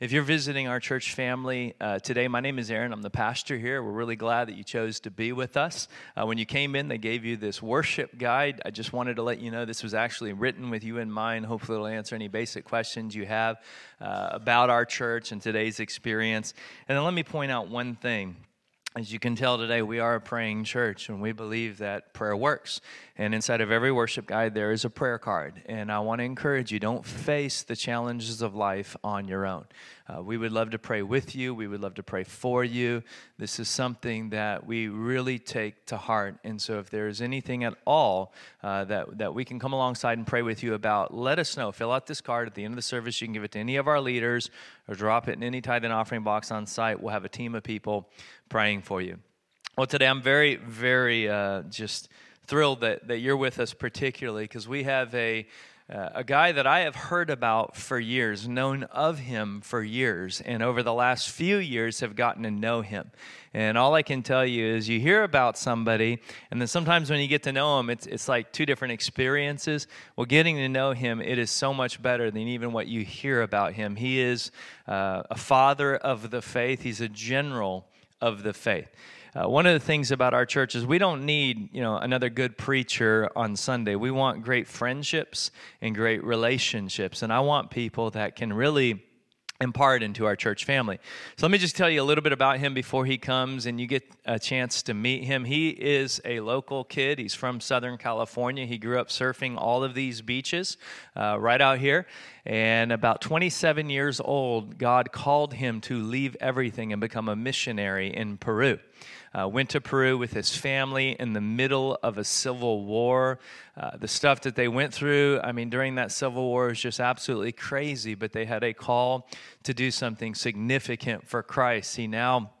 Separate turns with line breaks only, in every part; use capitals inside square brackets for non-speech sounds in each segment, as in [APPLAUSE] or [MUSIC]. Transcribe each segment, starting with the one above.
If you're visiting our church family uh, today, my name is Aaron. I'm the pastor here. We're really glad that you chose to be with us. Uh, when you came in, they gave you this worship guide. I just wanted to let you know this was actually written with you in mind. Hopefully, it'll answer any basic questions you have uh, about our church and today's experience. And then let me point out one thing. As you can tell today, we are a praying church and we believe that prayer works. And inside of every worship guide, there is a prayer card. And I want to encourage you don't face the challenges of life on your own. Uh, we would love to pray with you, we would love to pray for you. This is something that we really take to heart. And so, if there is anything at all uh, that, that we can come alongside and pray with you about, let us know. Fill out this card at the end of the service. You can give it to any of our leaders or drop it in any tithing offering box on site. We'll have a team of people praying for you. Well, today I'm very, very uh, just thrilled that, that you're with us, particularly because we have a uh, a guy that I have heard about for years, known of him for years, and over the last few years have gotten to know him. And all I can tell you is you hear about somebody, and then sometimes when you get to know him, it's, it's like two different experiences. Well, getting to know him, it is so much better than even what you hear about him. He is uh, a father of the faith, he's a general of the faith. Uh, one of the things about our church is we don't need you know another good preacher on sunday we want great friendships and great relationships and i want people that can really impart into our church family. So let me just tell you a little bit about him before he comes and you get a chance to meet him. He is a local kid. He's from Southern California. He grew up surfing all of these beaches uh, right out here. And about 27 years old, God called him to leave everything and become a missionary in Peru uh, went to Peru with his family in the middle of a civil war. Uh, the stuff that they went through, I mean, during that civil war was just absolutely crazy, but they had a call to do something significant for Christ. He now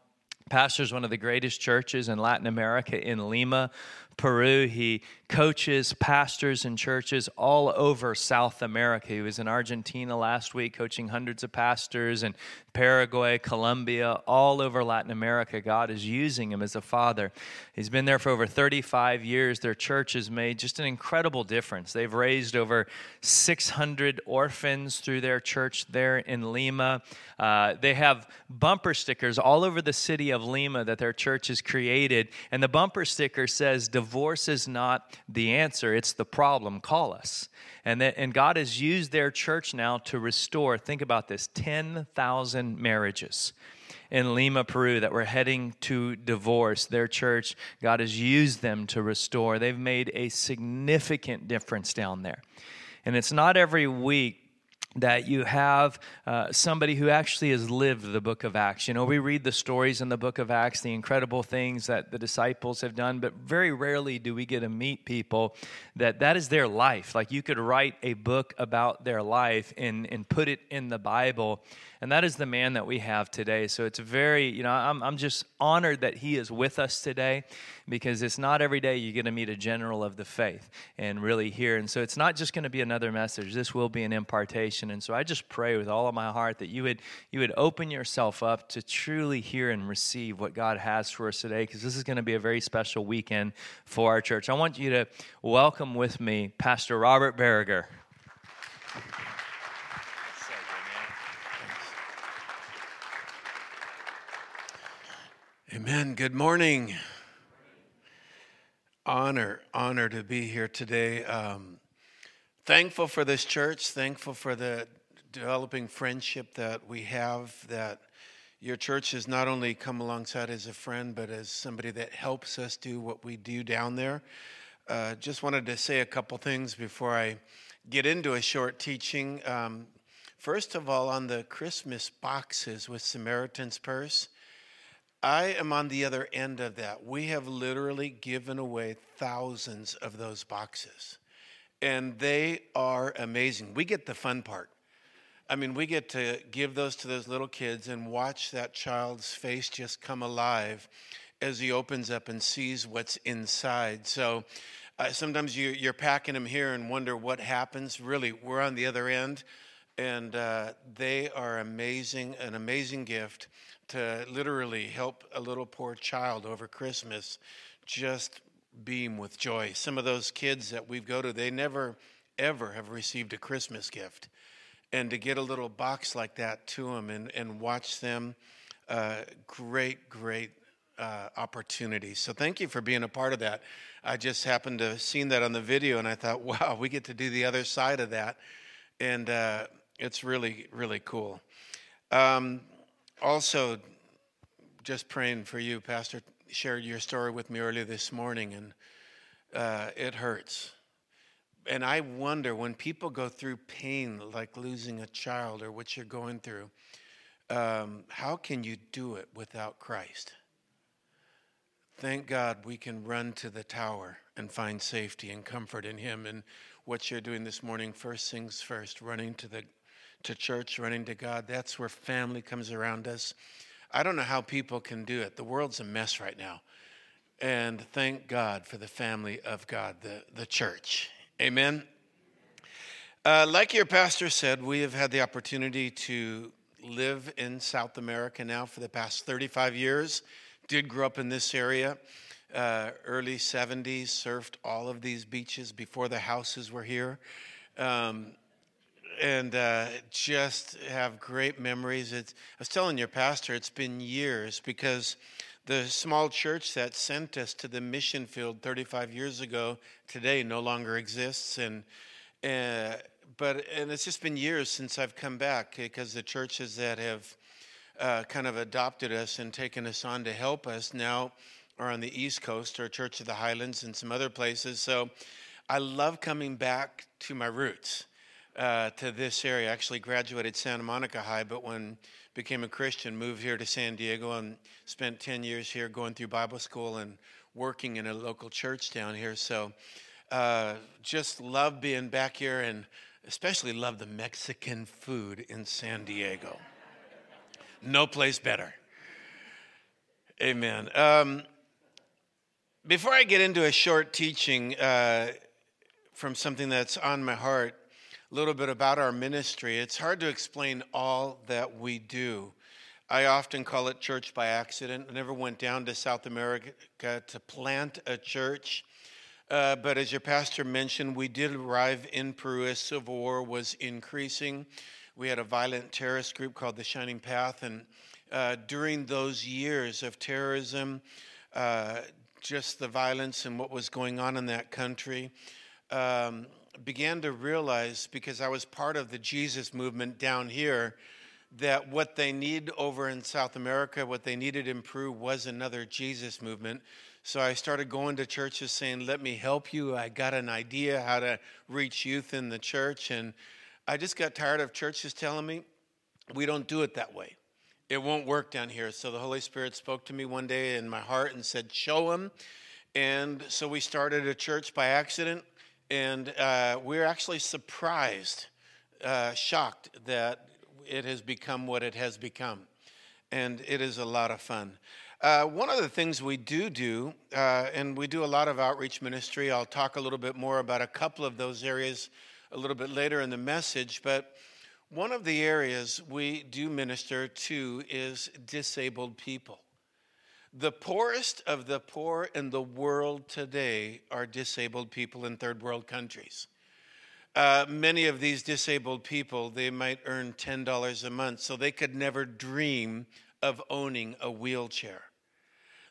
pastors one of the greatest churches in Latin America in Lima, Peru. He coaches pastors and churches all over South America. He was in Argentina last week coaching hundreds of pastors and Paraguay, Colombia, all over Latin America. God is using him as a father. He's been there for over 35 years. Their church has made just an incredible difference. They've raised over 600 orphans through their church there in Lima. Uh, they have bumper stickers all over the city of Lima that their church has created. And the bumper sticker says, Divorce is not the answer, it's the problem. Call us. And, that, and God has used their church now to restore, think about this 10,000 marriages in Lima, Peru, that were heading to divorce. Their church, God has used them to restore. They've made a significant difference down there. And it's not every week that you have uh, somebody who actually has lived the book of Acts. You know, we read the stories in the book of Acts, the incredible things that the disciples have done, but very rarely do we get to meet people that that is their life. Like you could write a book about their life and, and put it in the Bible and that is the man that we have today. So it's very, you know, I'm, I'm just honored that he is with us today because it's not every day you get to meet a general of the faith and really hear. And so it's not just going to be another message. This will be an impartation. And so I just pray with all of my heart that you would you would open yourself up to truly hear and receive what God has for us today because this is going to be a very special weekend for our church. I want you to welcome with me Pastor Robert Barriger.
Amen. Good morning. Honor, honor to be here today. Um, thankful for this church, thankful for the developing friendship that we have, that your church has not only come alongside as a friend, but as somebody that helps us do what we do down there. Uh, just wanted to say a couple things before I get into a short teaching. Um, first of all, on the Christmas boxes with Samaritan's Purse, I am on the other end of that. We have literally given away thousands of those boxes, and they are amazing. We get the fun part. I mean, we get to give those to those little kids and watch that child's face just come alive as he opens up and sees what's inside. So uh, sometimes you, you're packing them here and wonder what happens. Really, we're on the other end, and uh, they are amazing, an amazing gift to literally help a little poor child over Christmas just beam with joy. Some of those kids that we go to, they never, ever have received a Christmas gift. and to get a little box like that to them and, and watch them. Uh, great, great uh, opportunity. So thank you for being a part of that. I just happened to have seen that on the video, and I thought, [LAUGHS] wow, we get to do the other side of that, and uh, it's really, really cool. Um, also, just praying for you, Pastor shared your story with me earlier this morning, and uh, it hurts. And I wonder when people go through pain like losing a child or what you're going through, um, how can you do it without Christ? Thank God we can run to the tower and find safety and comfort in Him. And what you're doing this morning, first things first, running to the to church, running to God. That's where family comes around us. I don't know how people can do it. The world's a mess right now. And thank God for the family of God, the, the church. Amen. Uh, like your pastor said, we have had the opportunity to live in South America now for the past 35 years did grow up in this area. Uh, early 70s, surfed all of these beaches before the houses were here. Um, and uh, just have great memories. It's, I was telling your pastor, it's been years because the small church that sent us to the mission field 35 years ago today no longer exists. And, uh, but, and it's just been years since I've come back because the churches that have uh, kind of adopted us and taken us on to help us now are on the East Coast or Church of the Highlands and some other places. So I love coming back to my roots, uh, to this area. I actually graduated Santa Monica High, but when became a Christian, moved here to San Diego and spent 10 years here going through Bible school and working in a local church down here. So uh, just love being back here and especially love the Mexican food in San Diego. No place better. Amen. Um, before I get into a short teaching uh, from something that's on my heart, little bit about our ministry, it's hard to explain all that we do. I often call it church by accident. I never went down to South America to plant a church. Uh, but as your pastor mentioned, we did arrive in Peru as civil war was increasing. We had a violent terrorist group called the Shining Path, and uh, during those years of terrorism, uh, just the violence and what was going on in that country, um, began to realize because I was part of the Jesus movement down here that what they need over in South America, what they needed in Peru, was another Jesus movement. So I started going to churches saying, Let me help you. I got an idea how to reach youth in the church. And I just got tired of churches telling me we don't do it that way. It won't work down here. So the Holy Spirit spoke to me one day in my heart and said, Show them. And so we started a church by accident. And uh, we're actually surprised, uh, shocked that it has become what it has become. And it is a lot of fun. Uh, one of the things we do do, uh, and we do a lot of outreach ministry, I'll talk a little bit more about a couple of those areas a little bit later in the message, but one of the areas we do minister to is disabled people. The poorest of the poor in the world today are disabled people in third world countries. Uh, many of these disabled people, they might earn $10 a month, so they could never dream of owning a wheelchair.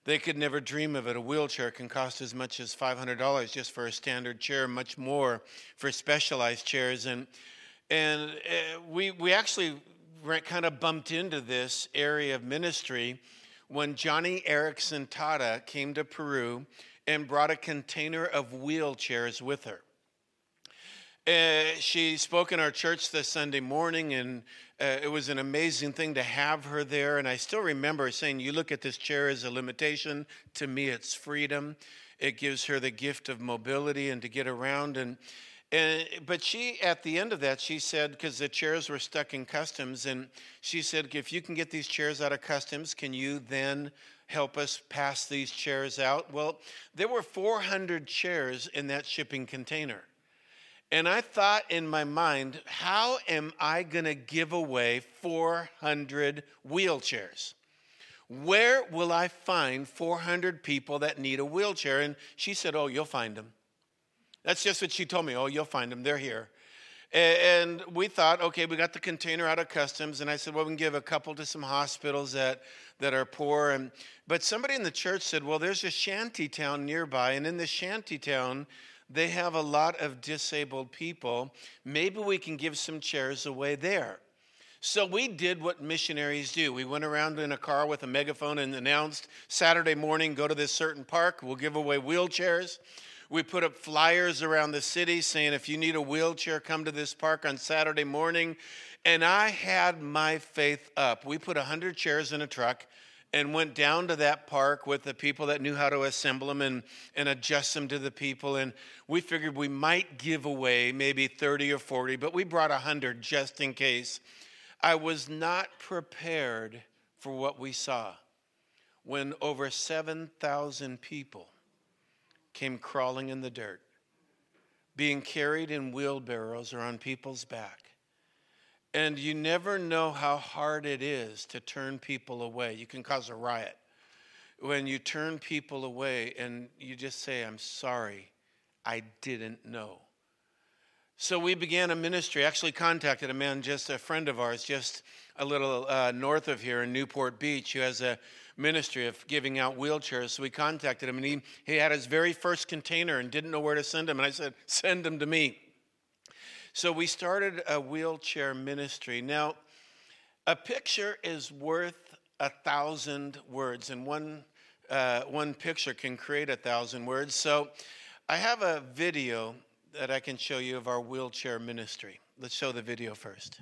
They could never dream of it. A wheelchair can cost as much as $500 just for a standard chair, much more for specialized chairs. And, and uh, we, we actually kind of bumped into this area of ministry when Joni Eareckson Tada came to Peru and brought a container of wheelchairs with her. Uh, she spoke in our church this Sunday morning, and uh, it was an amazing thing to have her there. And I still remember saying, You look at this chair as a limitation. To me, it's freedom. It gives her the gift of mobility and to get around. And, and but she, at the end of that, she said, because the chairs were stuck in customs, and she said, If you can get these chairs out of customs, can you then help us pass these chairs out? Well, there were 400 chairs in that shipping container. And I thought in my mind, how am I going to give away 400 wheelchairs? Where will I find 400 people that need a wheelchair? And she said, Oh, you'll find them. That's just what she told me. Oh, you'll find them. They're here. And we thought, okay, we got the container out of customs, and I said, well, we can give a couple to some hospitals that, that are poor. And, but somebody in the church said, well, there's a shanty town nearby, and in the shanty town, they have a lot of disabled people. Maybe we can give some chairs away there. So we did what missionaries do. We went around in a car with a megaphone and announced Saturday morning, go to this certain park, we'll give away wheelchairs. We put up flyers around the city saying, if you need a wheelchair, come to this park on Saturday morning. And I had my faith up. We put 100 chairs in a truck and went down to that park with the people that knew how to assemble them and, and adjust them to the people. And we figured we might give away maybe 30 or 40, but we brought 100 just in case. I was not prepared for what we saw when over 7,000 people came crawling in the dirt, being carried in wheelbarrows or on people's back. And you never know how hard it is to turn people away. You can cause a riot when you turn people away and you just say, I'm sorry, I didn't know. So we began a ministry, actually contacted a man, just a friend of ours, just a little uh, north of here in Newport Beach, who has a ministry of giving out wheelchairs. So we contacted him, and he, he had his very first container and didn't know where to send him. And I said, Send him to me. So we started a wheelchair ministry. Now, a picture is worth a thousand words, and one, uh, one picture can create a thousand words. So I have a video that I can show you of our wheelchair ministry. Let's show the video first.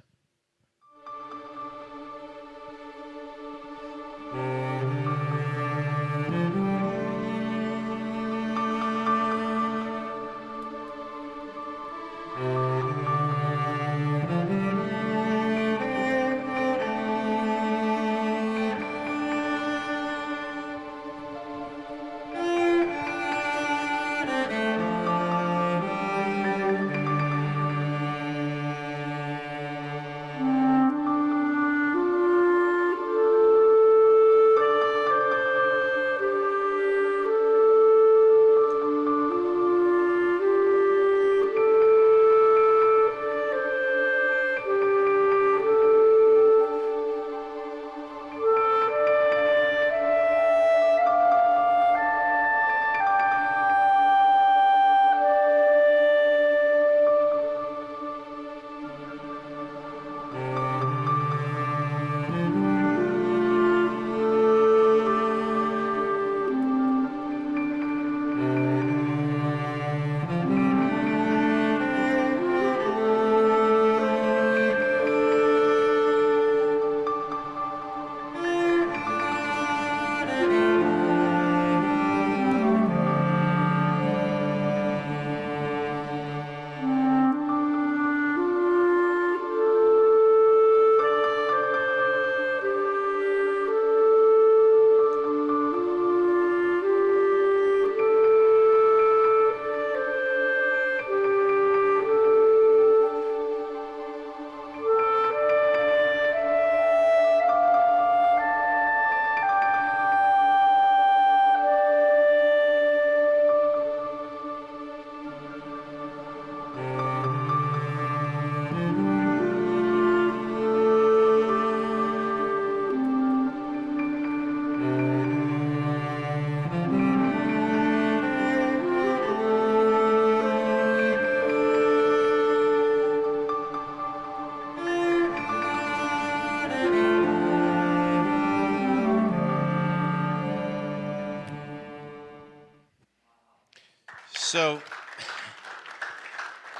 So,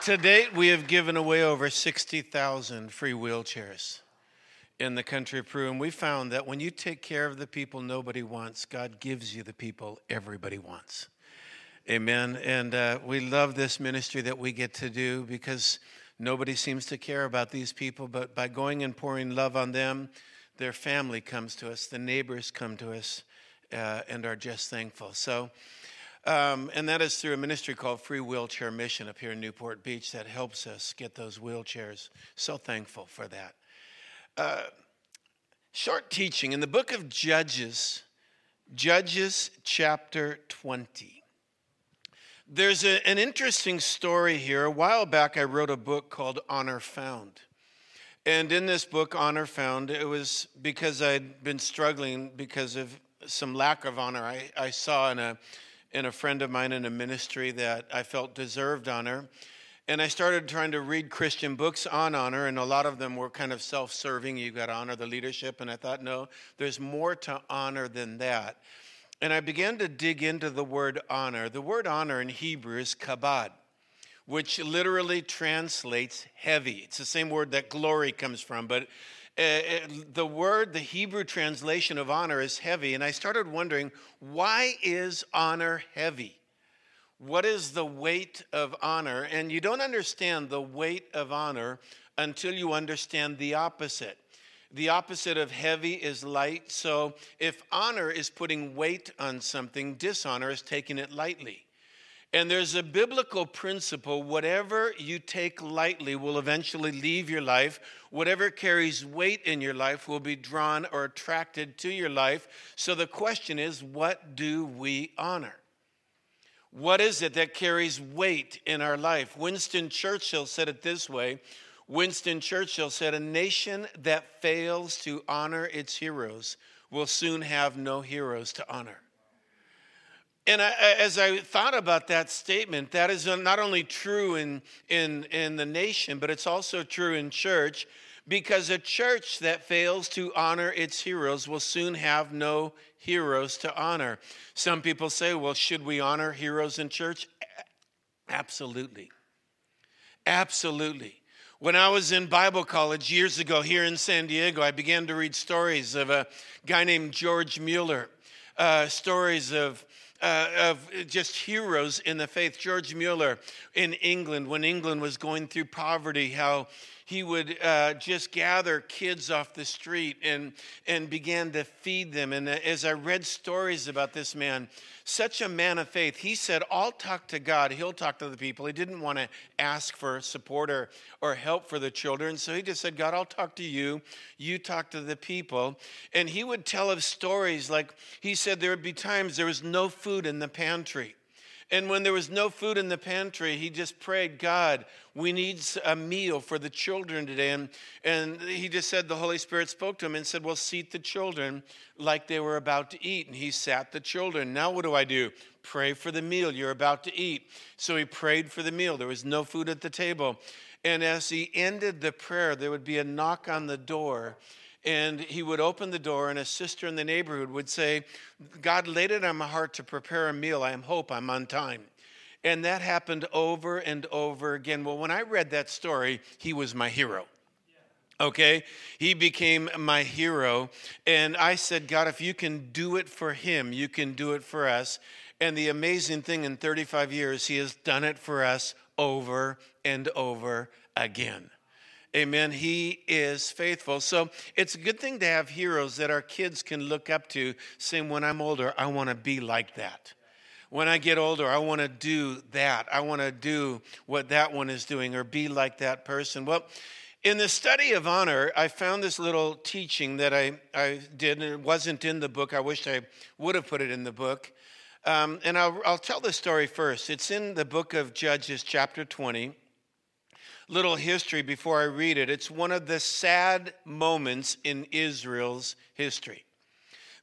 to date, we have given away over 60,000 free wheelchairs in the country of Peru. And we found that when you take care of the people nobody wants, God gives you the people everybody wants. Amen. And uh, we love this ministry that we get to do because nobody seems to care about these people. But by going and pouring love on them, their family comes to us, the neighbors come to us, uh, and are just thankful. So, um, and that is through a ministry called Free Wheelchair Mission up here in Newport Beach that helps us get those wheelchairs. So thankful for that. Uh, short teaching in the book of Judges, Judges chapter 20. There's a, an interesting story here. A while back, I wrote a book called Honor Found. And in this book, Honor Found, it was because I'd been struggling because of some lack of honor. I, I saw in a, in a friend of mine in a ministry that I felt deserved honor. And I started trying to read Christian books on honor, and a lot of them were kind of self serving. You've got to honor the leadership. And I thought, no, there's more to honor than that. And I began to dig into the word honor. The word honor in Hebrew is kabod, which literally translates heavy. It's the same word that glory comes from, but uh, uh, the word, the Hebrew translation of honor is heavy. And I started wondering, why is honor heavy? What is the weight of honor? And you don't understand the weight of honor until you understand the opposite. The opposite of heavy is light. So if honor is putting weight on something, dishonor is taking it lightly. And there's a biblical principle whatever you take lightly will eventually leave your life. Whatever carries weight in your life will be drawn or attracted to your life. So the question is what do we honor? What is it that carries weight in our life? Winston Churchill said it this way Winston Churchill said, A nation that fails to honor its heroes will soon have no heroes to honor. And I, as I thought about that statement, that is not only true in, in, in the nation, but it's also true in church, because a church that fails to honor its heroes will soon have no heroes to honor. Some people say, well, should we honor heroes in church? Absolutely. Absolutely. When I was in Bible college years ago here in San Diego, I began to read stories of a guy named George Mueller, uh, stories of uh, of just heroes in the faith. George Mueller in England, when England was going through poverty, how he would uh, just gather kids off the street and, and began to feed them. And as I read stories about this man, such a man of faith, he said, I'll talk to God, he'll talk to the people. He didn't want to ask for support or, or help for the children. So he just said, God, I'll talk to you, you talk to the people. And he would tell of stories like he said there would be times there was no food in the pantry. And when there was no food in the pantry, he just prayed, God, we need a meal for the children today. And, and he just said, the Holy Spirit spoke to him and said, Well, seat the children like they were about to eat. And he sat the children. Now, what do I do? Pray for the meal you're about to eat. So he prayed for the meal. There was no food at the table. And as he ended the prayer, there would be a knock on the door and he would open the door, and a sister in the neighborhood would say, God laid it on my heart to prepare a meal. I hope I'm on time. And that happened over and over again. Well, when I read that story, he was my hero. Okay? He became my hero. And I said, God, if you can do it for him, you can do it for us. And the amazing thing in 35 years, he has done it for us over and over again. Amen. He is faithful. So it's a good thing to have heroes that our kids can look up to, saying, When I'm older, I want to be like that. When I get older, I want to do that. I want to do what that one is doing or be like that person. Well, in the study of honor, I found this little teaching that I, I did, and it wasn't in the book. I wish I would have put it in the book. Um, and I'll, I'll tell the story first. It's in the book of Judges, chapter 20 little history before I read it. It's one of the sad moments in Israel's history.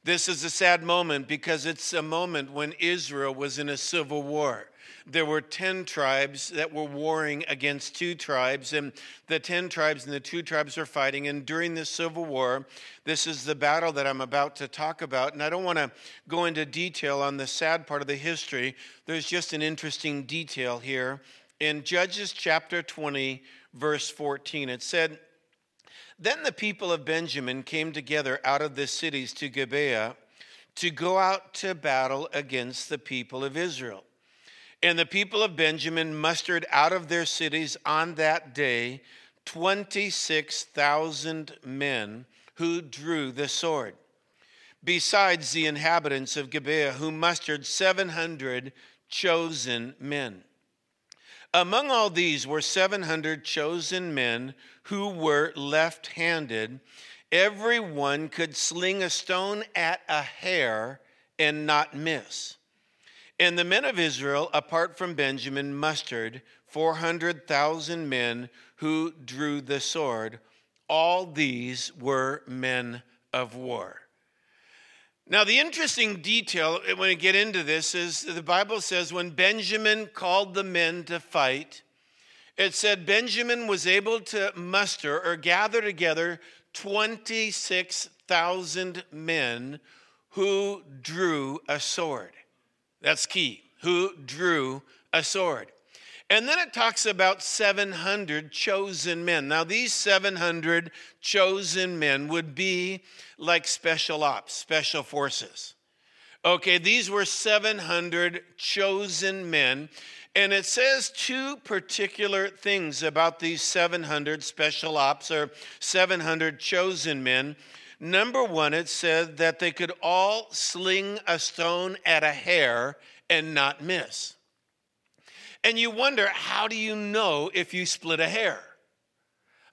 This is a sad moment because it's a moment when Israel was in a civil war. There were 10 tribes that were warring against two tribes, and the 10 tribes and the two tribes were fighting. And during this civil war, this is the battle that I'm about to talk about. And I don't want to go into detail on the sad part of the history. There's just an interesting detail here in Judges chapter 20, verse 14. It said, Then the people of Benjamin came together out of the cities to Gibeah to go out to battle against the people of Israel. And the people of Benjamin mustered out of their cities on that day 26,000 men who drew the sword, besides the inhabitants of Gibeah, who mustered 700 chosen men. Among all these were 700 chosen men who were left handed. Everyone could sling a stone at a hair and not miss. And the men of Israel, apart from Benjamin, mustered 400,000 men who drew the sword. All these were men of war. Now, the interesting detail eh, when we get into this is the Bible says when Benjamin called the men to fight, it said Benjamin was able to muster or gather together 26,000 men who drew a sword. That's key. Who drew a sword. And then it talks about 700 chosen men. Now, these 700 chosen men would be like special ops, special forces. Okay, these were 700 chosen men. And it says two particular things about these 700 special ops or 700 chosen men. Number one, it said that they could all sling a stone at a hair and not miss. And you wonder, how do you know if you split a hair?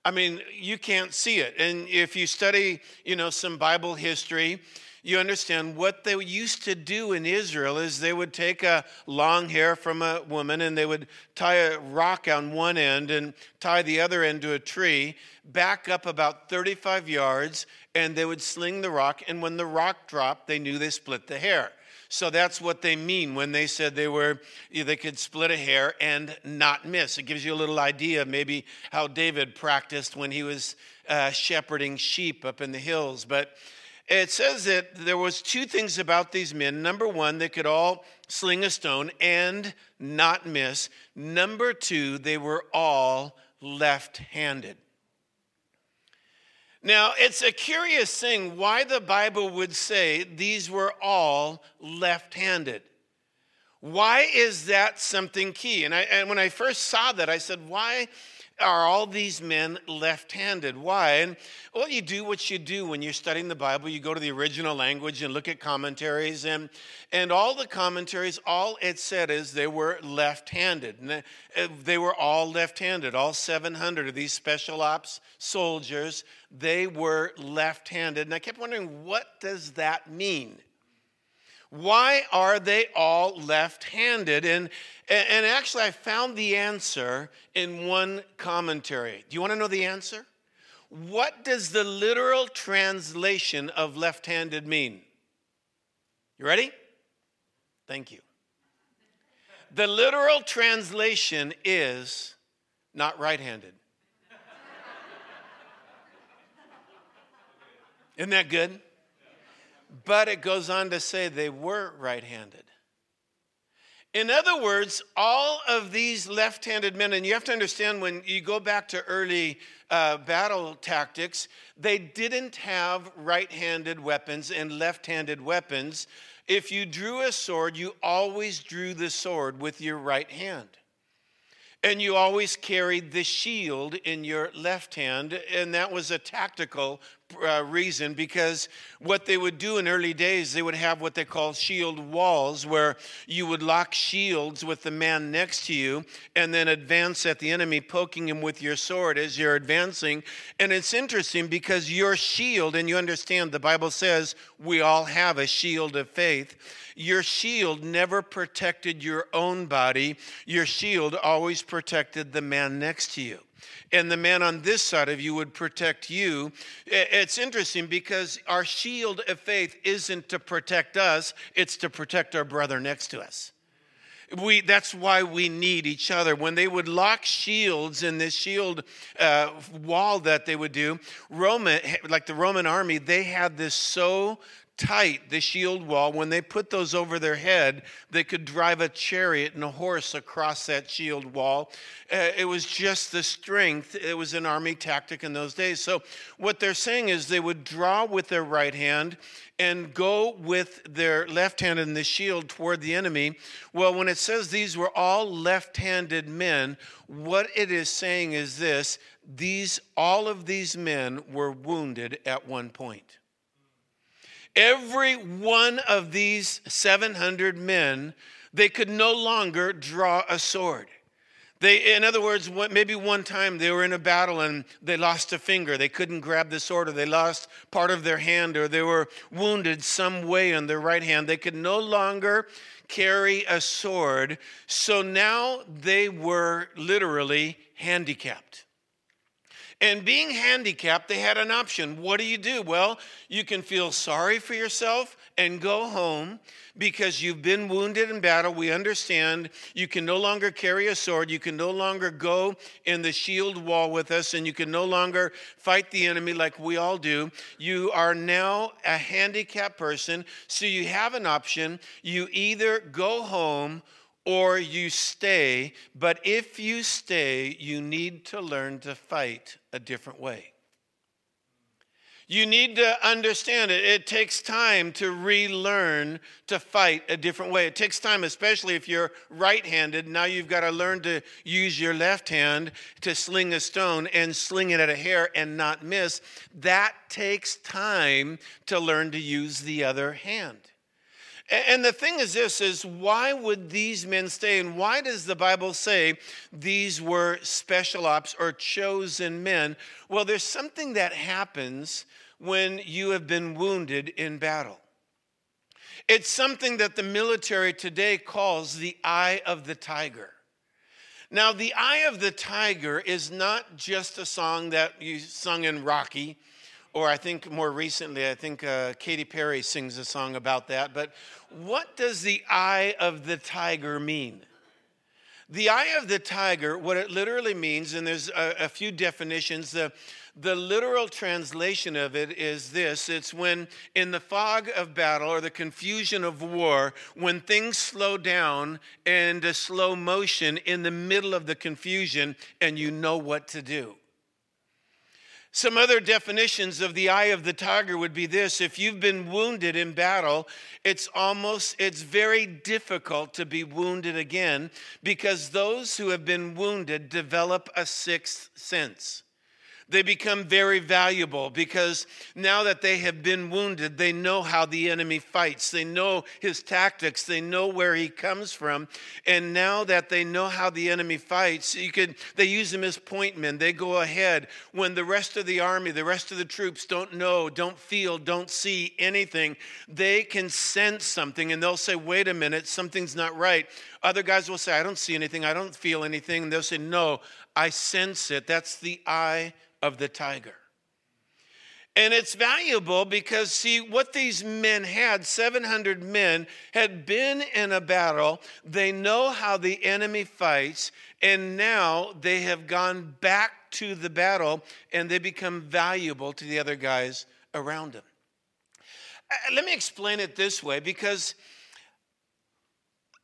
I mean, you can't see it. And if you study, you know, some Bible history, you understand what they used to do in Israel is they would take a long hair from a woman and they would tie a rock on one end and tie the other end to a tree, back up about 35 yards, and they would sling the rock. And when the rock dropped, they knew they split the hair. So that's what they mean when they said they were they could split a hair and not miss. It gives you a little idea maybe how David practiced when he was uh, shepherding sheep up in the hills. But it says that there was two things about these men. Number one, they could all sling a stone and not miss. Number two, they were all left-handed. Now, it's a curious thing why the Bible would say these were all left handed. Why is that something key? And, I, and when I first saw that, I said, why are all these men left handed? Why? And well, you do what you do when you're studying the Bible. You go to the original language and look at commentaries, and, and all the commentaries, all it said is they were left handed. And eh, they were all left handed. All 700 of these special ops soldiers, they were left handed. And I kept wondering, what does that mean? Why are they all left handed? And, and actually, I found the answer in one commentary. Do you want to know the answer? What does the literal translation of left handed mean? You ready? Thank you. The literal translation is not right handed. Isn't that good? But it goes on to say they were right handed. In other words, all of these left handed men, and you have to understand when you go back to early uh, battle tactics, they didn't have right handed weapons and left handed weapons. If you drew a sword, you always drew the sword with your right hand. And you always carried the shield in your left hand, and that was a tactical uh, reason because what they would do in early days, they would have what they call shield walls, where you would lock shields with the man next to you and then advance at the enemy, poking him with your sword as you're advancing. And it's interesting because your shield, and you understand the Bible says we all have a shield of faith your shield never protected your own body, your shield always protected the man next to you. And the man on this side of you would protect you. It's interesting because our shield of faith isn't to protect us, it's to protect our brother next to us. We, that's why we need each other. When they would lock shields in this shield uh, wall that they would do, Roman, like the Roman army, they had this so tight, the shield wall, when they put those over their head, they could drive a chariot and a horse across that shield wall. Uh, it was just the strength. It was an army tactic in those days. So, what they're saying is they would draw with their right hand and go with their left hand in the shield toward the enemy. Well, when it says these were all left handed men, what it is saying is this these all of these men were wounded at one point every one of these 700 men, they could no longer draw a sword. They, in other words, maybe one time they were in a battle and they lost a finger. They couldn't grab the sword, or they lost part of their hand, or they were wounded some way on their right hand. They could no longer carry a sword. So now they were literally handicapped. And being handicapped, they had an option. What do you do? Well, you can feel sorry for yourself and go home because you've been wounded in battle. We understand you can no longer carry a sword. You can no longer go in the shield wall with us, and you can no longer fight the enemy like we all do. You are now a handicapped person, so you have an option. You either go home or you stay, but if you stay, you need to learn to fight a different way. You need to understand it. It takes time to relearn to fight a different way. It takes time, especially if you're right handed. Now you've got to learn to use your left hand to sling a stone and sling it at a hair and not miss. That takes time to learn to use the other hand. And the thing is this is why would these men stay and why does the Bible say these were special ops or chosen men? Well, there's something that happens when you have been wounded in battle. It's something that the military today calls the eye of the tiger. Now, the eye of the tiger is not just a song that you sung in Rocky or I think more recently, I think uh, Katy Perry sings a song about that. But what does the eye of the tiger mean? The eye of the tiger, what it literally means, and there's a, a few definitions. The, the literal translation of it is this it's when, in the fog of battle or the confusion of war, when things slow down and a slow motion in the middle of the confusion, and you know what to do. Some other definitions of the eye of the tiger would be this if you've been wounded in battle, it's almost, it's very difficult to be wounded again because those who have been wounded develop a sixth sense. They become very valuable because now that they have been wounded, they know how the enemy fights. They know his tactics. They know where he comes from. And now that they know how the enemy fights, you could, they use them as point men. They go ahead when the rest of the army, the rest of the troops don't know, don't feel, don't see anything. They can sense something and they'll say, wait a minute, something's not right. Other guys will say, I don't see anything, I don't feel anything. And they'll say, no, I sense it. That's the eye of the tiger. And it's valuable because, see, what these men had 700 men had been in a battle. They know how the enemy fights, and now they have gone back to the battle and they become valuable to the other guys around them. Uh, let me explain it this way because,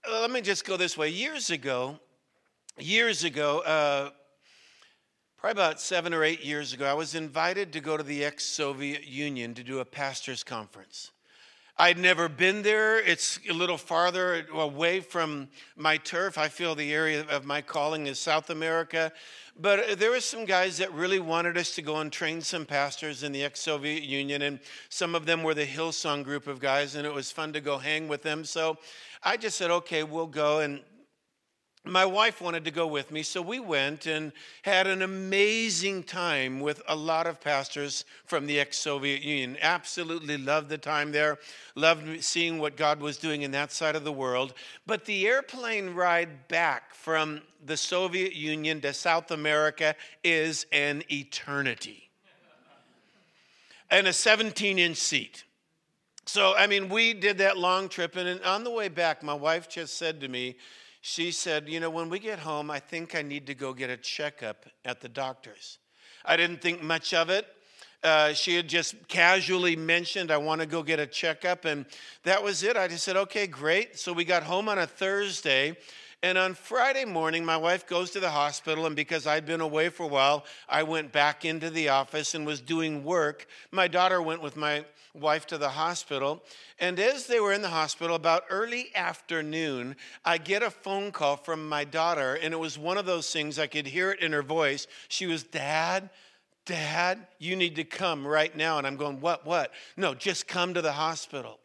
uh, let me just go this way. Years ago, years ago, uh, Probably about seven or eight years ago, I was invited to go to the ex Soviet Union to do a pastor's conference. I'd never been there. It's a little farther away from my turf. I feel the area of my calling is South America. But there were some guys that really wanted us to go and train some pastors in the ex Soviet Union. And some of them were the Hillsong group of guys, and it was fun to go hang with them. So I just said, okay, we'll go. And my wife wanted to go with me, so we went and had an amazing time with a lot of pastors from the ex Soviet Union. Absolutely loved the time there, loved seeing what God was doing in that side of the world. But the airplane ride back from the Soviet Union to South America is an eternity. And a 17 inch seat. So, I mean, we did that long trip, and on the way back, my wife just said to me, she said, You know, when we get home, I think I need to go get a checkup at the doctor's. I didn't think much of it. Uh, she had just casually mentioned, I want to go get a checkup. And that was it. I just said, okay, great. So we got home on a Thursday. And on Friday morning, my wife goes to the hospital, and because I'd been away for a while, I went back into the office and was doing work. My daughter went with my wife to the hospital. And as they were in the hospital, about early afternoon, I get a phone call from my daughter, and it was one of those things I could hear it in her voice. She was, Dad, Dad, you need to come right now. And I'm going, What, what? No, just come to the hospital.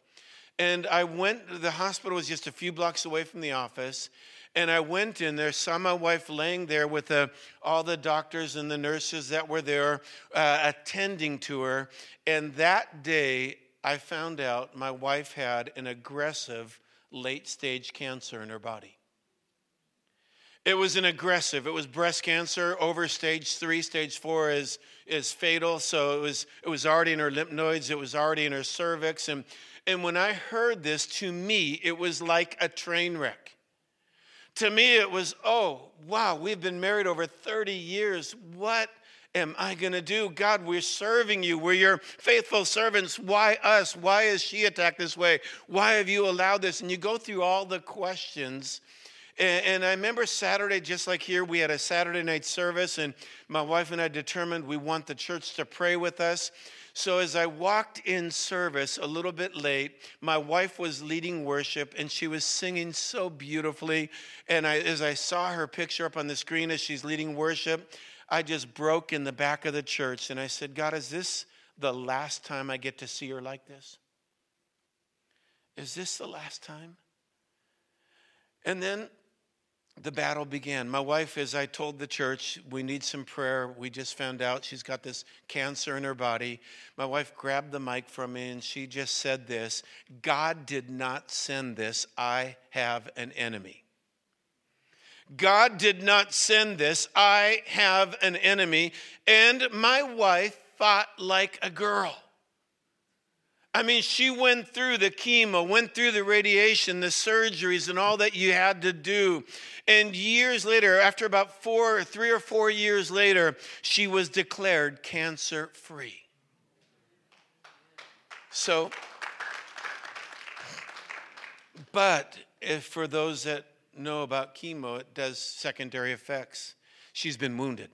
And I went, the hospital was just a few blocks away from the office. And I went in there, saw my wife laying there with uh, all the doctors and the nurses that were there uh, attending to her. And that day, I found out my wife had an aggressive late stage cancer in her body. It was an aggressive. It was breast cancer over stage three. Stage four is, is fatal. So it was, it was already in her lymph nodes. It was already in her cervix. And, and when I heard this, to me, it was like a train wreck. To me, it was, oh, wow, we've been married over 30 years. What am I going to do? God, we're serving you. We're your faithful servants. Why us? Why is she attacked this way? Why have you allowed this? And you go through all the questions and, I remember Saturday, just like here, we had a Saturday night service, and my wife and I determined we want the church to pray with us. So as I walked in service a little bit late, my wife was leading worship and she was singing so beautifully. And I, as I saw her picture up on the screen as she's leading worship, I just broke in the back of the church and I said, God, is this the last time I get to see her like this? Is this the last time? And then the battle began. My wife, as I told the church, we need some prayer. We just found out she's got this cancer in her body. My wife grabbed the mic from me and she just said this God did not send this. I have an enemy. God did not send this. I have an enemy. And my wife fought like a girl. I mean, she went through the chemo, went through the radiation, the surgeries, and all that you had to do. And years later, after about four, three or four years later, she was declared cancer free. So, but if for those that know about chemo, it does secondary effects. She's been wounded.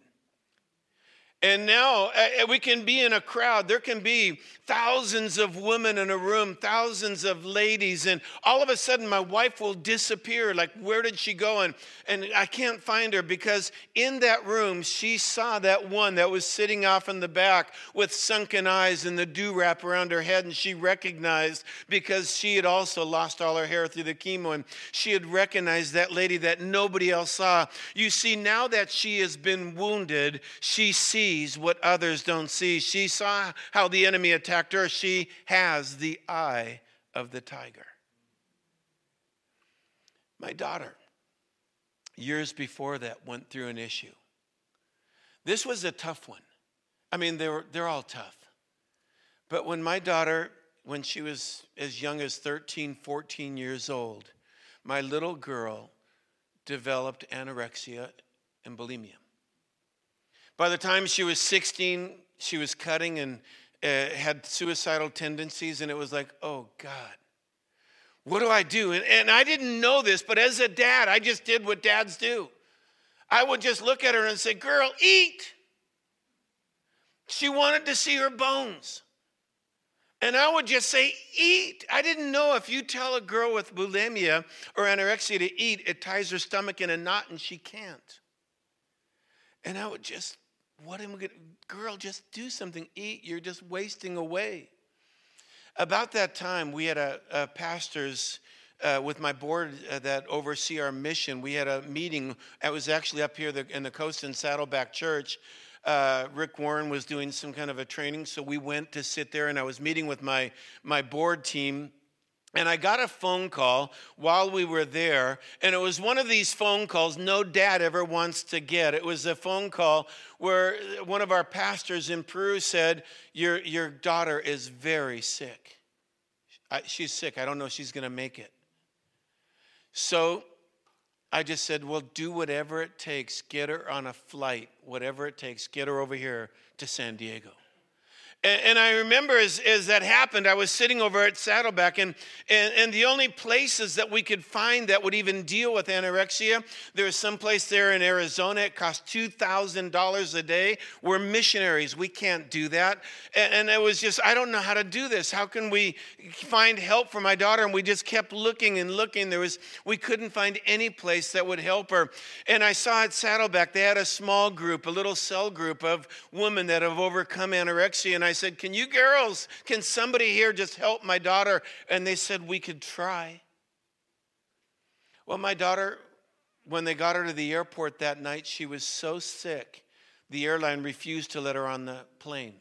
And now uh, we can be in a crowd. There can be thousands of women in a room, thousands of ladies, and all of a sudden my wife will disappear. Like, where did she go? And, and I can't find her because in that room she saw that one that was sitting off in the back with sunken eyes and the dew wrap around her head. And she recognized because she had also lost all her hair through the chemo, and she had recognized that lady that nobody else saw. You see, now that she has been wounded, she sees sees what others don't see. She saw how the enemy attacked her. She has the eye of the tiger. My daughter, years before that, went through an issue. This was a tough one. I mean, they're, they're all tough. But when my daughter, when she was as young as 13, 14 years old, my little girl developed anorexia and bulimia. By the time she was 16, she was cutting and uh, had suicidal tendencies, and it was like, oh God, what do I do? And, and I didn't know this, but as a dad, I just did what dads do. I would just look at her and say, Girl, eat. She wanted to see her bones. And I would just say, eat. I didn't know if you tell a girl with bulimia or anorexia to eat, it ties her stomach in a knot and she can't. And I would just what am I going to, girl, just do something, eat. You're just wasting away. About that time, we had a, a pastor's, uh, with my board uh, that oversee our mission, we had a meeting. It was actually up here the, in the Coast and Saddleback Church. Uh, Rick Warren was doing some kind of a training, so we went to sit there, and I was meeting with my my board team and I got a phone call while we were there, and it was one of these phone calls no dad ever wants to get. It was a phone call where one of our pastors in Peru said, Your, your daughter is very sick. I, she's sick. I don't know if she's going to make it. So I just said, Well, do whatever it takes. Get her on a flight, whatever it takes. Get her over here to San Diego. And, I remember as, as that happened, I was sitting over at Saddleback, and, and, and the only places that we could find that would even deal with anorexia, there was some place there in Arizona, it cost $2,000 a day. We're missionaries, we can't do that. And, and it was just, I don't know how to do this. How can we find help for my daughter? And we just kept looking and looking. There was, we couldn't find any place that would help her. And I saw at Saddleback, they had a small group, a little cell group of women that have overcome anorexia. And I said, Can you girls, can somebody here just help my daughter? And they said, We could try. Well, my daughter when they got her to the airport that night, she was so sick, the airline refused to let her on the plane.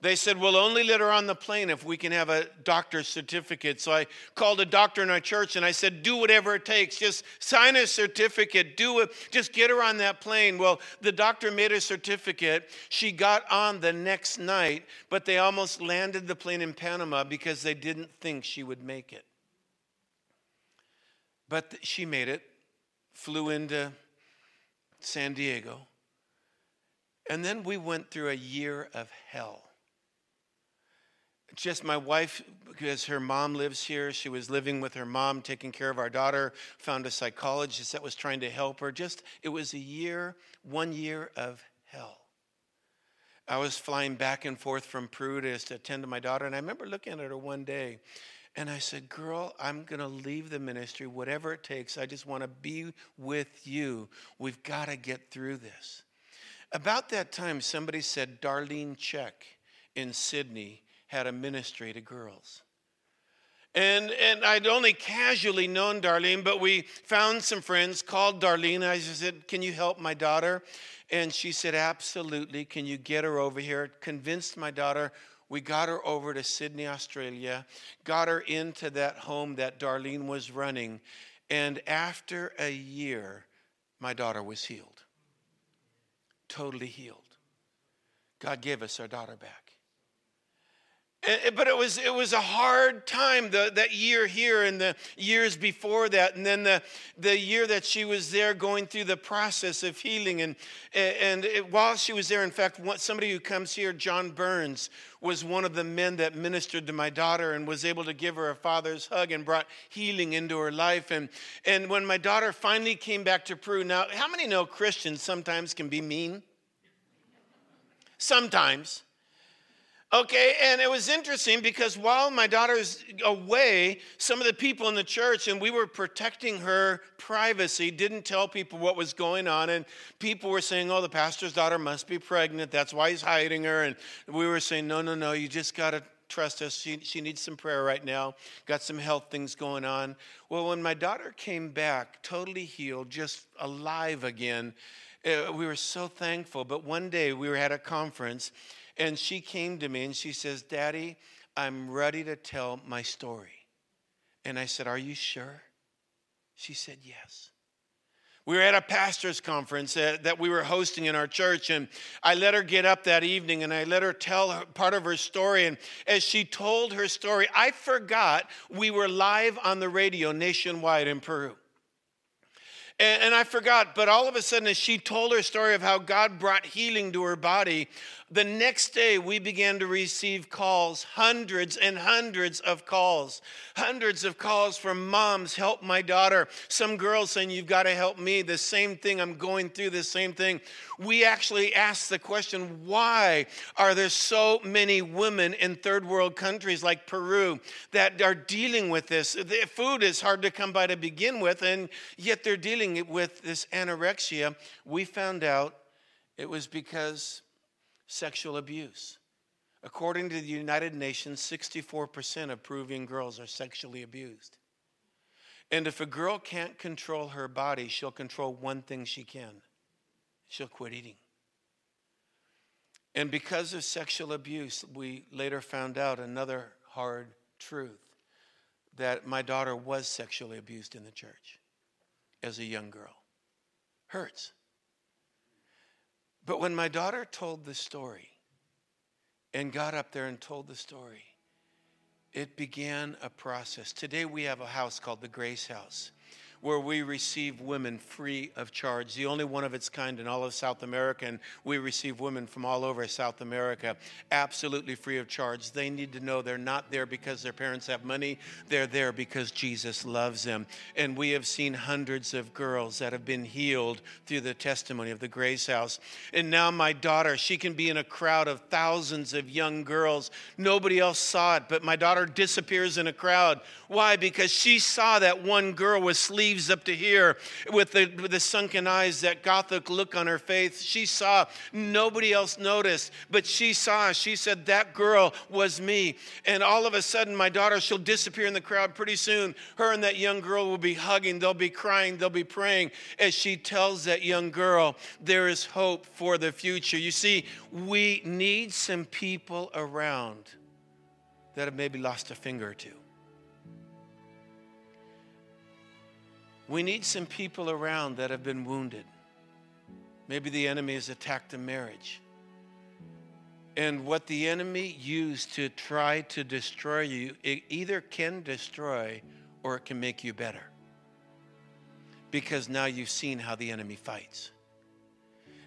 They said, We'll only let her on the plane if we can have a doctor's certificate. So I called a doctor in our church and I said, Do whatever it takes. Just sign a certificate. Do it. Just get her on that plane. Well, the doctor made a certificate. She got on the next night, but they almost landed the plane in Panama because they didn't think she would make it. But she made it, flew into San Diego. And then we went through a year of hell just my wife, because her mom lives here, she was living with her mom, taking care of our daughter, found a psychologist that was trying to help her. Just, it was a year, one year of hell. I was flying back and forth from Peru to attend to my daughter, and I remember looking at her one day, and I said, Girl, I'm going to leave the ministry, whatever it takes. I just want to be with you. We've got to get through this. About that time, somebody said, Darlene Zschech in Sydney had a ministry to girls. And, and I'd only casually known Darlene, but we found some friends, called Darlene. I said, Can you help my daughter? And she said, Absolutely. Can you get her over here? Convinced my daughter. We got her over to Sydney, Australia, got her into that home that Darlene was running. And after a year, my daughter was healed. Totally healed. God gave us our daughter back. Eh, eh, but it was, it was a hard time the, that year here and the years before that. And then the, the year that she was there going through the process of healing. And, eh, and it, while she was there, in fact, somebody who comes here, John Burns, was one of the men that ministered to my daughter and was able to give her a father's hug and brought healing into her life. And, and when my daughter finally came back to Peru, now, how many know Christians sometimes can be mean? Sometimes. Okay, and it was interesting because while my daughter's away, some of the people in the church and we were protecting her privacy, didn't tell people what was going on. And people were saying, oh, the pastor's daughter must be pregnant. That's why he's hiding her. And we were saying, no, no, no, you just got to trust us. She, she needs some prayer right now, got some health things going on. Well, when my daughter came back, totally healed, just alive again, uh, we were so thankful. But one day we were at a conference and she came to me and she says, Daddy, I'm ready to tell my story. And I said, Are you sure? She said, Yes. We were at a pastor's conference uh, that we were hosting in our church, and I let her get up that evening and I let her tell her, part of her story. And as she told her story, I forgot we were live on the radio nationwide in Peru. And, and, I forgot, but all of a sudden, as she told her story of how God brought healing to her body, the next day, we began to receive calls, hundreds and hundreds of calls, hundreds of calls from moms, help my daughter. Some girls saying, You've got to help me. The same thing, I'm going through the same thing. We actually asked the question why are there so many women in third world countries like Peru that are dealing with this? The food is hard to come by to begin with, and yet they're dealing with this anorexia. We found out it was because sexual abuse. According to the United Nations, 64% of Peruvian girls are sexually abused. And if a girl can't control her body, she'll control one thing she can she'll quit eating. And because of sexual abuse, we later found out another hard truth that my daughter was sexually abused in the church as a young girl. Hurts. But when my daughter told the story and got up there and told the story, it began a process. Today we have a house called the Grace House where we receive women free of charge, the only one of its kind in all of South America. And we receive women from all over South America absolutely free of charge. They need to know they're not there because their parents have money, they're there because Jesus loves them. And we have seen hundreds of girls that have been healed through the testimony of the Grace House. And now, my daughter, she can be in a crowd of thousands of young girls. Nobody else saw it, but my daughter disappears in a crowd. Why? Because she saw that one girl was sleeved sleeves up to here, with the, with the sunken eyes, that gothic look on her face. She saw, nobody else noticed, but she saw. She said, That girl was me. And all of a sudden, my daughter, she'll disappear in the crowd pretty soon. Her and that young girl will be hugging, they'll be crying, they'll be praying as she tells that young girl, There is hope for the future. You see, we need some people around that have maybe lost a finger or two. We need some people around that have been wounded. Maybe the enemy has attacked a marriage. And what the enemy used to try to destroy you, it either can destroy or it can make you better. Because now you've seen how the enemy fights.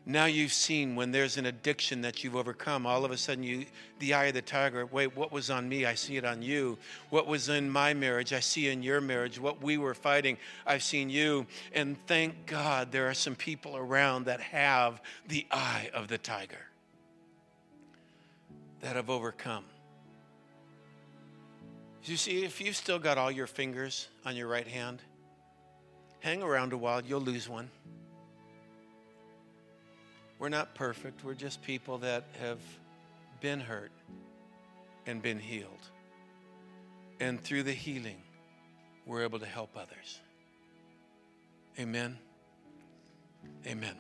Now you've seen when there's an addiction that you've overcome, all of a sudden you the eye of the tiger, wait, what was on me? I see it on you. What was in my marriage, I see in your marriage. What we were fighting, I've seen you. And thank God there are some people around that have the eye of the tiger that have overcome. You see, if you've still got all your fingers on your right hand, hang around a while, you'll lose one. We're not perfect. We're just people that have been hurt and been healed. And through the healing, we're able to help others. Amen. Amen.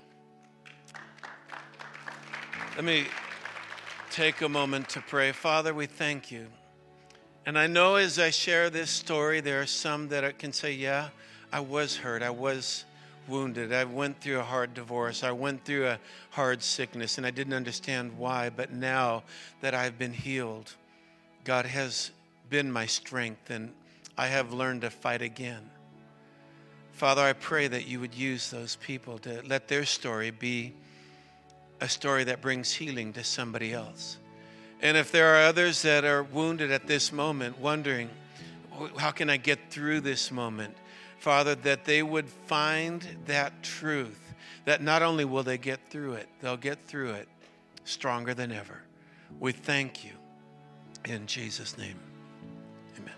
Let me take a moment to pray. Father, we thank you. And I know as I share this story, there are some that can say, Yeah, I was hurt. I was wounded. I went through a hard divorce. I went through a hard sickness, and I didn't understand why. But now that I've been healed, God has been my strength, and I have learned to fight again. Father, I pray that you would use those people to let their story be a story that brings healing to somebody else. And if there are others that are wounded at this moment, wondering, how can I get through this moment? Father, that they would find that truth, that not only will they get through it, they'll get through it stronger than ever. We thank you in Jesus' name. Amen.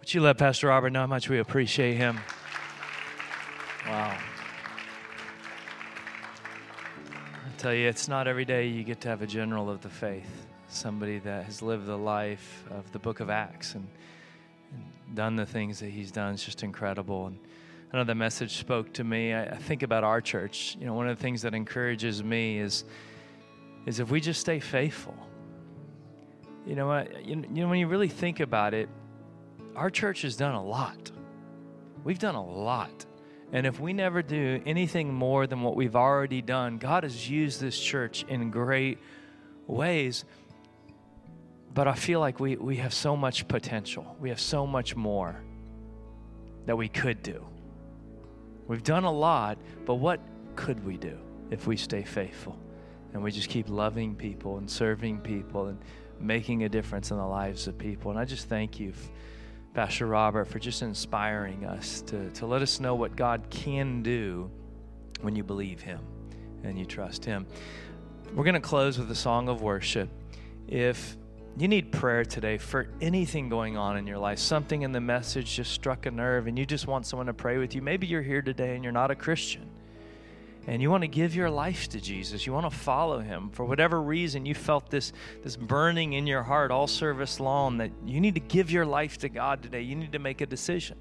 Would you let Pastor Robert know how much we appreciate him? Wow. I tell you, it's not every day you get to have a general of the faith, somebody that has lived the life of the book of Acts and done the things that he's done is just incredible. And I know that message spoke to me. I, I think about our church. You know, one of the things that encourages me is is if we just stay faithful. You know what? You, you know when you really think about it, our church has done a lot. We've done a lot. And if we never do anything more than what we've already done, God has used this church in great ways. But I feel like we, we have so much potential. We have so much more that we could do. We've done a lot, but what could we do if we stay faithful and we just keep loving people and serving people and making a difference in the lives of people? And I just thank you, Pastor Robert, for just inspiring us to, to let us know what God can do when you believe Him and you trust Him. We're going to close with a song of worship. If you need prayer today for anything going on in your life, something in the message just struck a nerve, and you just want someone to pray with you. Maybe you're here today and you're not a Christian, and you want to give your life to Jesus. You want to follow Him. For whatever reason, you felt this, this burning in your heart all service long that you need to give your life to God today. You need to make a decision.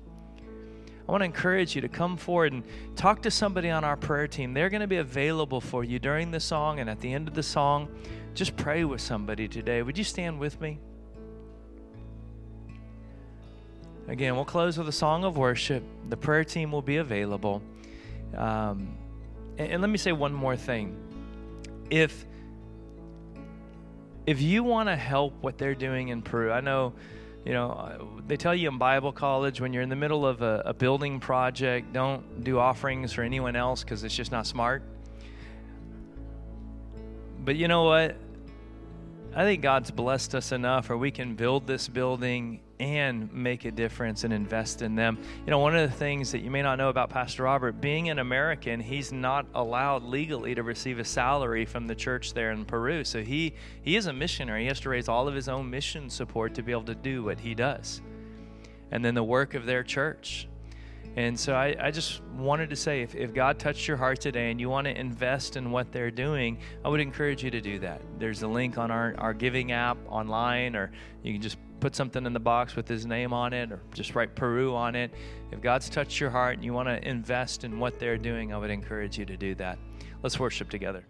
I want to encourage you to come forward and talk to somebody on our prayer team. They're going to be available for you during the song and at the end of the song. Just pray with somebody today. Would you stand with me? Again, we'll close with a song of worship. The prayer team will be available. Um, and, and let me say one more thing. If if you want to help what they're doing in Peru, I know, you know, they tell you in Bible college when you're in the middle of a, a building project, don't do offerings for anyone else because it's just not smart. But you know what? I think God's blessed us enough where we can build this building and make a difference and invest in them. You know, one of the things that you may not know about Pastor Robert, being an American, he's not allowed legally to receive a salary from the church there in Peru. So he he is a missionary. He has to raise all of his own mission support to be able to do what he does. And then the work of their church. And so I, I just wanted to say if, if God touched your heart today and you want to invest in what they're doing, I would encourage you to do that. There's a link on our, our giving app online, or you can just put something in the box with his name on it, or just write Peru on it. If God's touched your heart and you want to invest in what they're doing, I would encourage you to do that. Let's worship together.